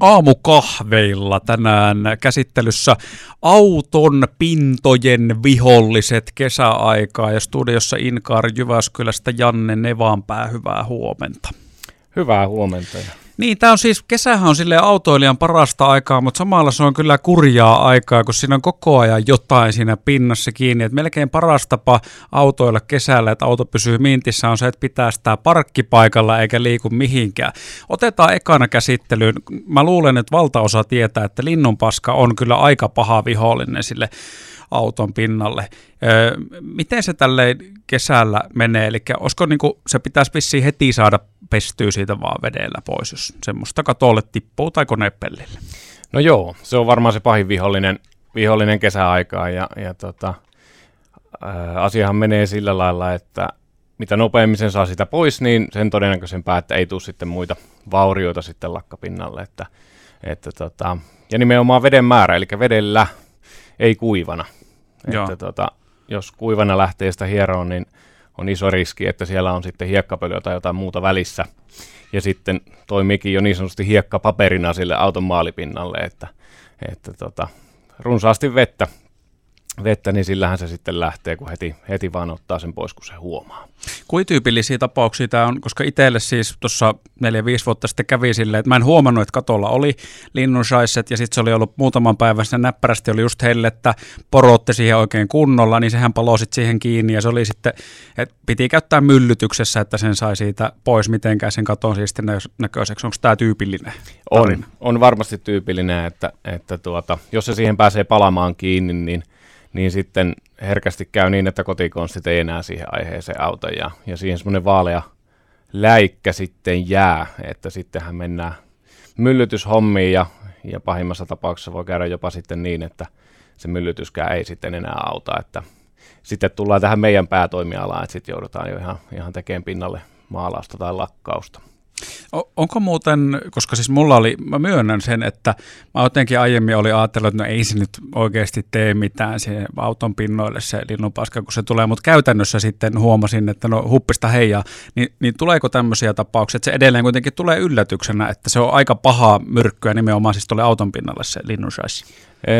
aamukahveilla tänään käsittelyssä auton pintojen viholliset kesäaikaa ja studiossa Inkaar Jyväskylästä Janne Nevanpää, hyvää huomenta. Hyvää huomenta. Niin, tämä on siis, kesähän on sille autoilijan parasta aikaa, mutta samalla se on kyllä kurjaa aikaa, kun siinä on koko ajan jotain siinä pinnassa kiinni. Et melkein paras tapa autoilla kesällä, että auto pysyy mintissä, on se, että pitää sitä parkkipaikalla eikä liiku mihinkään. Otetaan ekana käsittelyyn. Mä luulen, että valtaosa tietää, että linnunpaska on kyllä aika paha vihollinen sille auton pinnalle. Öö, miten se tälle kesällä menee? Eli olisiko niin kuin, se pitäisi vissiin heti saada pestyä siitä vaan vedellä pois, jos semmoista katolle tippuu tai konepellille? No joo, se on varmaan se pahin vihollinen, vihollinen kesäaikaa ja, ja tota, ää, asiahan menee sillä lailla, että mitä nopeammin sen saa sitä pois, niin sen todennäköisempää, että ei tule sitten muita vaurioita sitten lakkapinnalle. Että, että tota, ja nimenomaan veden määrä, eli vedellä, ei kuivana. Että tota, jos kuivana lähtee sitä hieroon, niin on iso riski, että siellä on sitten hiekkapölyä tai jotain muuta välissä. Ja sitten toimiikin jo niin sanotusti hiekkapaperina sille auton maalipinnalle, että, että tota, runsaasti vettä vettä, niin sillähän se sitten lähtee, kun heti, heti vaan ottaa sen pois, kun se huomaa. Kuin tyypillisiä tapauksia tämä on, koska itselle siis tuossa 4-5 vuotta sitten kävi silleen, että mä en huomannut, että katolla oli linnunsaisset ja sitten se oli ollut muutaman päivän sen näppärästi oli just heille, että porotte siihen oikein kunnolla, niin sehän paloi sitten siihen kiinni ja se oli sitten, että piti käyttää myllytyksessä, että sen sai siitä pois mitenkään sen katon siis näköiseksi. Onko tämä tyypillinen tarina? On, on varmasti tyypillinen, että, että tuota, jos se siihen pääsee palamaan kiinni, niin – niin sitten herkästi käy niin, että kotikonstit ei enää siihen aiheeseen auta ja, ja siihen semmoinen vaalea läikkä sitten jää, että sittenhän mennään myllytyshommiin ja, ja pahimmassa tapauksessa voi käydä jopa sitten niin, että se myllytyskään ei sitten enää auta, että sitten tullaan tähän meidän päätoimialaan, että sitten joudutaan jo ihan, ihan tekemään pinnalle maalausta tai lakkausta. Onko muuten, koska siis mulla oli, mä myönnän sen, että mä jotenkin aiemmin oli ajatellut, että no ei se nyt oikeasti tee mitään siihen auton pinnoille se linnunpaska, kun se tulee, mutta käytännössä sitten huomasin, että no huppista heijaa, niin, niin tuleeko tämmöisiä tapauksia, että se edelleen kuitenkin tulee yllätyksenä, että se on aika paha myrkkyä nimenomaan siis tulee auton pinnalle se linnunsaisi?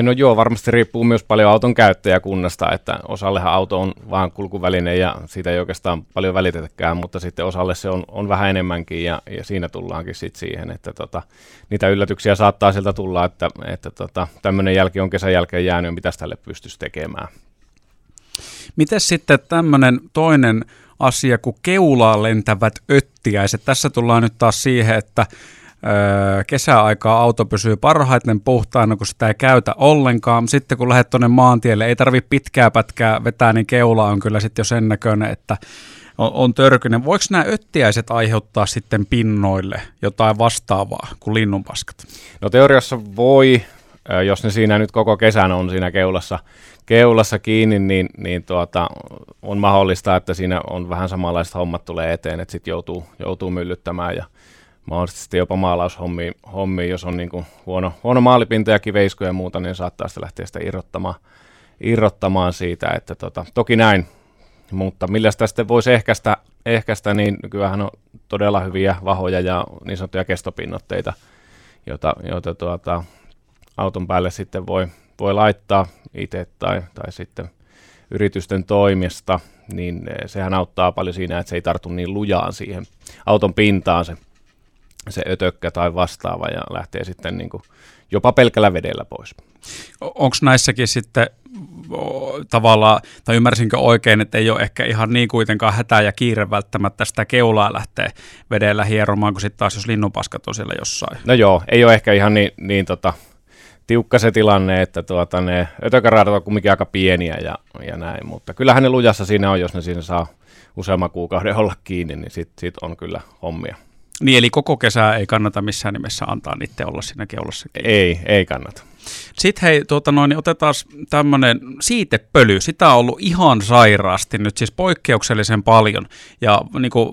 No joo, varmasti riippuu myös paljon auton käyttäjäkunnasta, että osallehan auto on vain kulkuväline ja siitä ei oikeastaan paljon välitetäkään, mutta sitten osalle se on, on vähän enemmänkin ja, ja siinä tullaankin sitten siihen, että tota, niitä yllätyksiä saattaa sieltä tulla, että, että tota, tämmöinen jälki on kesän jälkeen jäänyt, mitä tälle pystyisi tekemään. Miten sitten tämmöinen toinen asia kuin keulaan lentävät öttiäiset? Tässä tullaan nyt taas siihen, että kesäaikaa auto pysyy parhaiten puhtaana, kun sitä ei käytä ollenkaan. Sitten kun lähdet tuonne maantielle, ei tarvi pitkää pätkää vetää, niin keula on kyllä sitten jo sen näköinen, että on, on törkyinen. Voiko nämä öttiäiset aiheuttaa sitten pinnoille jotain vastaavaa kuin linnunpaskat? No teoriassa voi, jos ne siinä nyt koko kesän on siinä keulassa, keulassa kiinni, niin, niin tuota, on mahdollista, että siinä on vähän samanlaiset hommat tulee eteen, että sitten joutuu, joutuu myllyttämään ja mahdollisesti jopa maalaushommiin, hommiin, jos on niin kuin huono, huono maalipinta ja kiveiskuja ja muuta, niin saattaa sitä lähteä sitä irrottamaan, irrottamaan siitä, että tota, toki näin, mutta millä sitä sitten voisi ehkäistä, ehkäistä, niin kyllähän on todella hyviä vahoja ja niin sanottuja kestopinnotteita, joita, joita tuota, auton päälle sitten voi, voi laittaa itse tai, tai sitten yritysten toimesta, niin sehän auttaa paljon siinä, että se ei tartu niin lujaan siihen auton pintaan se se ötökkä tai vastaava ja lähtee sitten niin kuin jopa pelkällä vedellä pois. Onko näissäkin sitten tavallaan, tai ymmärsinkö oikein, että ei ole ehkä ihan niin kuitenkaan hätää ja kiire välttämättä sitä keulaa lähtee vedellä hieromaan, kuin sitten taas jos linnunpaskat on siellä jossain? No joo, ei ole ehkä ihan niin, niin tota, tiukka se tilanne, että tuota, ne ötökäraadat on kumminkin aika pieniä ja, ja näin, mutta kyllähän ne lujassa siinä on, jos ne siinä saa useamman kuukauden olla kiinni, niin sitten sit on kyllä hommia. Niin, eli koko kesää ei kannata missään nimessä antaa niiden olla siinä keulassa. Ei, ei kannata. Sitten hei, tuota noin, niin otetaan tämmöinen siitepöly. Sitä on ollut ihan sairaasti nyt, siis poikkeuksellisen paljon. Ja niin kuin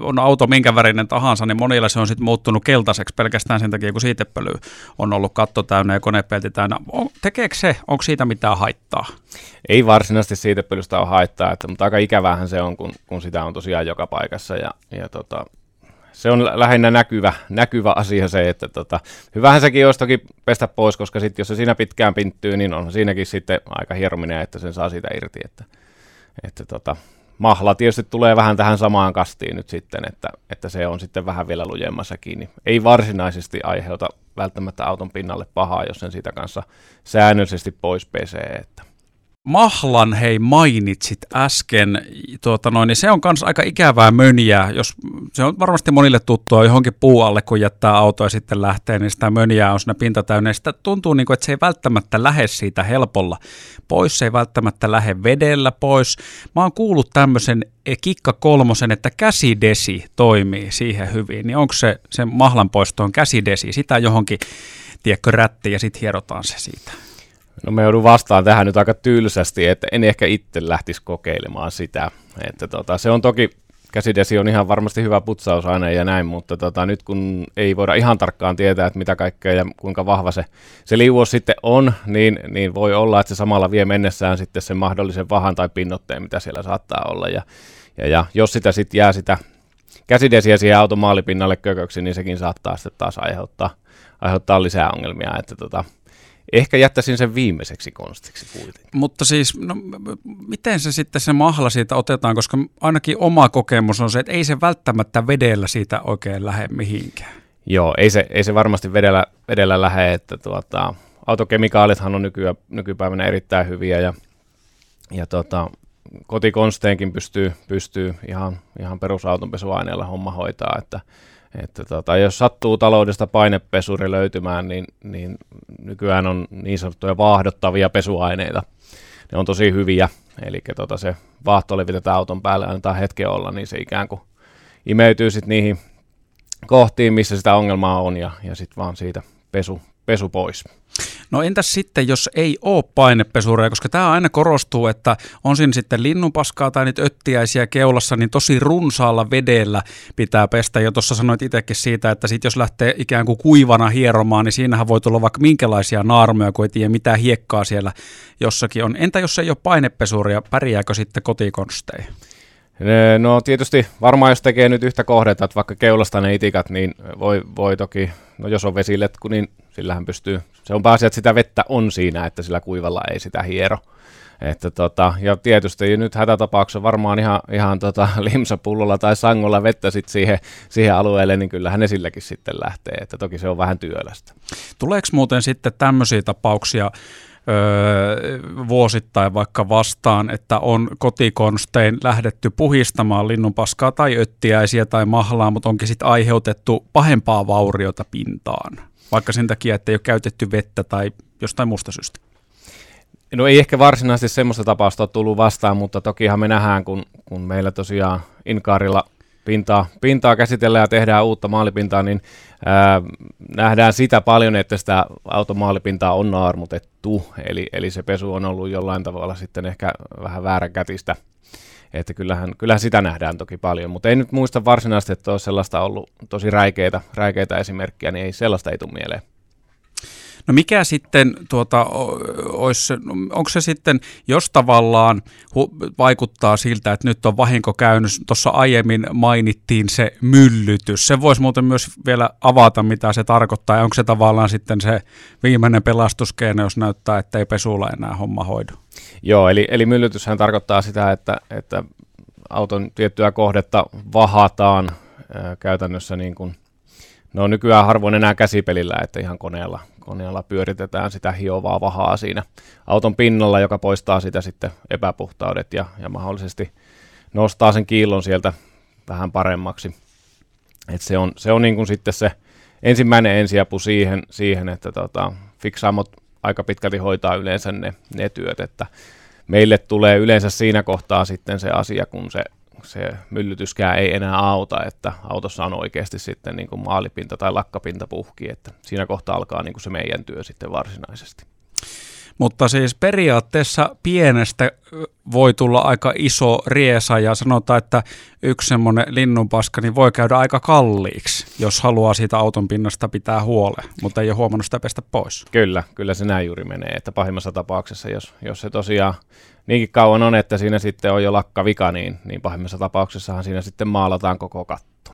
on auto minkä värinen tahansa, niin monilla se on sitten muuttunut keltaiseksi pelkästään sen takia, kun siitepöly on ollut katto täynnä ja konepelti täynnä. On, tekeekö se, onko siitä mitään haittaa? Ei varsinaisesti siitepölystä ole haittaa, että, mutta aika ikävähän se on, kun, kun sitä on tosiaan joka paikassa. Ja, ja tota, se on lähinnä näkyvä, näkyvä asia se, että tota, hyvähän sekin olisi toki pestä pois, koska sit, jos se siinä pitkään pinttyy, niin on siinäkin sitten aika hierominen, että sen saa siitä irti. Että, että tota, mahla tietysti tulee vähän tähän samaan kastiin nyt sitten, että, että se on sitten vähän vielä lujemmassa kiinni. Ei varsinaisesti aiheuta välttämättä auton pinnalle pahaa, jos sen siitä kanssa säännöllisesti pois pesee. Että. Mahlan hei mainitsit äsken, tuota noin, niin se on myös aika ikävää mönjää, jos se on varmasti monille tuttua johonkin puualle, kun jättää autoa ja sitten lähtee, niin sitä mönjää on siinä pinta täynnä. Sitä tuntuu, niin kuin, että se ei välttämättä lähde siitä helpolla pois, se ei välttämättä lähde vedellä pois. Mä oon kuullut tämmöisen kikka kolmosen, että käsidesi toimii siihen hyvin, niin onko se, se mahlan poistoon käsidesi, sitä johonkin, tiedätkö, rätti ja sitten hierotaan se siitä? No me joudun vastaan tähän nyt aika tylsästi, että en ehkä itse lähtisi kokeilemaan sitä. Että tota, se on toki, käsidesi on ihan varmasti hyvä putsausaine ja näin, mutta tota, nyt kun ei voida ihan tarkkaan tietää, että mitä kaikkea ja kuinka vahva se, se liuos sitten on, niin, niin voi olla, että se samalla vie mennessään sitten sen mahdollisen vahan tai pinnotteen, mitä siellä saattaa olla. Ja, ja, ja jos sitä sitten jää sitä käsidesiä siihen auton maalipinnalle kököksi, niin sekin saattaa sitten taas aiheuttaa, aiheuttaa lisää ongelmia. Että tota, Ehkä jättäisin sen viimeiseksi konstiksi kuitenkin. Mutta siis, no, miten se sitten se mahla siitä otetaan, koska ainakin oma kokemus on se, että ei se välttämättä vedellä siitä oikein lähde mihinkään. Joo, ei se, ei se varmasti vedellä, vedellä lähde, että tuota, autokemikaalithan on nykyä, nykypäivänä erittäin hyviä ja, ja tuota, kotikonsteenkin pystyy, pystyy ihan, ihan perusautonpesuaineella homma hoitaa, että että tota, jos sattuu taloudesta painepesuri löytymään, niin, niin nykyään on niin sanottuja vaahdottavia pesuaineita. Ne on tosi hyviä, eli tota, se vaahto levitetään auton päälle, annetaan hetken olla, niin se ikään kuin imeytyy sitten niihin kohtiin, missä sitä ongelmaa on, ja, ja sitten vaan siitä pesu, pesu pois. No entäs sitten, jos ei ole painepesureja, koska tämä aina korostuu, että on siinä sitten linnunpaskaa tai niitä öttiäisiä keulassa, niin tosi runsaalla vedellä pitää pestä. Ja tuossa sanoit itsekin siitä, että sit jos lähtee ikään kuin kuivana hieromaan, niin siinähän voi tulla vaikka minkälaisia naarmoja, kun ei tiedä mitä hiekkaa siellä jossakin on. Entä jos ei ole painepesuria, pärjääkö sitten kotikonsteja? No tietysti varmaan jos tekee nyt yhtä kohdetta, että vaikka keulasta ne itikat, niin voi, voi toki, no jos on vesiletku, niin sillähän pystyy, se on pääasia, että sitä vettä on siinä, että sillä kuivalla ei sitä hiero. Että tota, ja tietysti nyt hätätapauksessa varmaan ihan, ihan tota, limsapullolla tai sangolla vettä sit siihen, siihen alueelle, niin kyllähän ne silläkin sitten lähtee. Että toki se on vähän työlästä. Tuleeko muuten sitten tämmöisiä tapauksia, vuosittain vaikka vastaan, että on kotikonstein lähdetty puhistamaan linnunpaskaa tai öttiäisiä tai mahlaa, mutta onkin sitten aiheutettu pahempaa vauriota pintaan, vaikka sen takia, että ei ole käytetty vettä tai jostain muusta syystä. No ei ehkä varsinaisesti semmoista tapausta ole tullut vastaan, mutta tokihan me nähdään, kun, kun meillä tosiaan Inkaarilla pintaa, pintaa käsitellään ja tehdään uutta maalipintaa, niin ää, nähdään sitä paljon, että sitä automaalipintaa on naarmutettu, eli, eli se pesu on ollut jollain tavalla sitten ehkä vähän vääränkätistä. Että kyllähän, kyllähän sitä nähdään toki paljon, mutta ei nyt muista varsinaisesti, että olisi sellaista ollut tosi räikeitä, räikeitä esimerkkiä, niin ei sellaista ei tule mieleen. No mikä sitten, tuota, olisi, onko se sitten, jos tavallaan hu, vaikuttaa siltä, että nyt on vahinko käynyt, tuossa aiemmin mainittiin se myllytys. Se voisi muuten myös vielä avata, mitä se tarkoittaa, ja onko se tavallaan sitten se viimeinen pelastuskeino, jos näyttää, että ei pesulla enää homma hoidu? Joo, eli, eli myllytyshän tarkoittaa sitä, että, että auton tiettyä kohdetta vahataan ää, käytännössä niin kuin No nykyään harvoin enää käsipelillä, että ihan koneella, koneella pyöritetään sitä hiovaa vahaa siinä auton pinnalla, joka poistaa sitä sitten epäpuhtaudet ja, ja mahdollisesti nostaa sen kiillon sieltä vähän paremmaksi. Et se on, se on niin kuin sitten se ensimmäinen ensiapu siihen, siihen että tota, fiksaamot aika pitkälti hoitaa yleensä ne, ne työt, että meille tulee yleensä siinä kohtaa sitten se asia, kun se se myllytyskään ei enää auta, että autossa on oikeasti sitten niin kuin maalipinta tai lakkapinta puhki, että siinä kohtaa alkaa niin kuin se meidän työ sitten varsinaisesti. Mutta siis periaatteessa pienestä voi tulla aika iso riesa ja sanotaan, että yksi semmoinen linnunpaska niin voi käydä aika kalliiksi, jos haluaa siitä auton pinnasta pitää huole, mutta ei ole huomannut sitä pestä pois. Kyllä, kyllä se näin juuri menee, että pahimmassa tapauksessa, jos, jos se tosiaan niinkin kauan on, että siinä sitten on jo lakka vika, niin, niin pahimmassa tapauksessahan siinä sitten maalataan koko katto.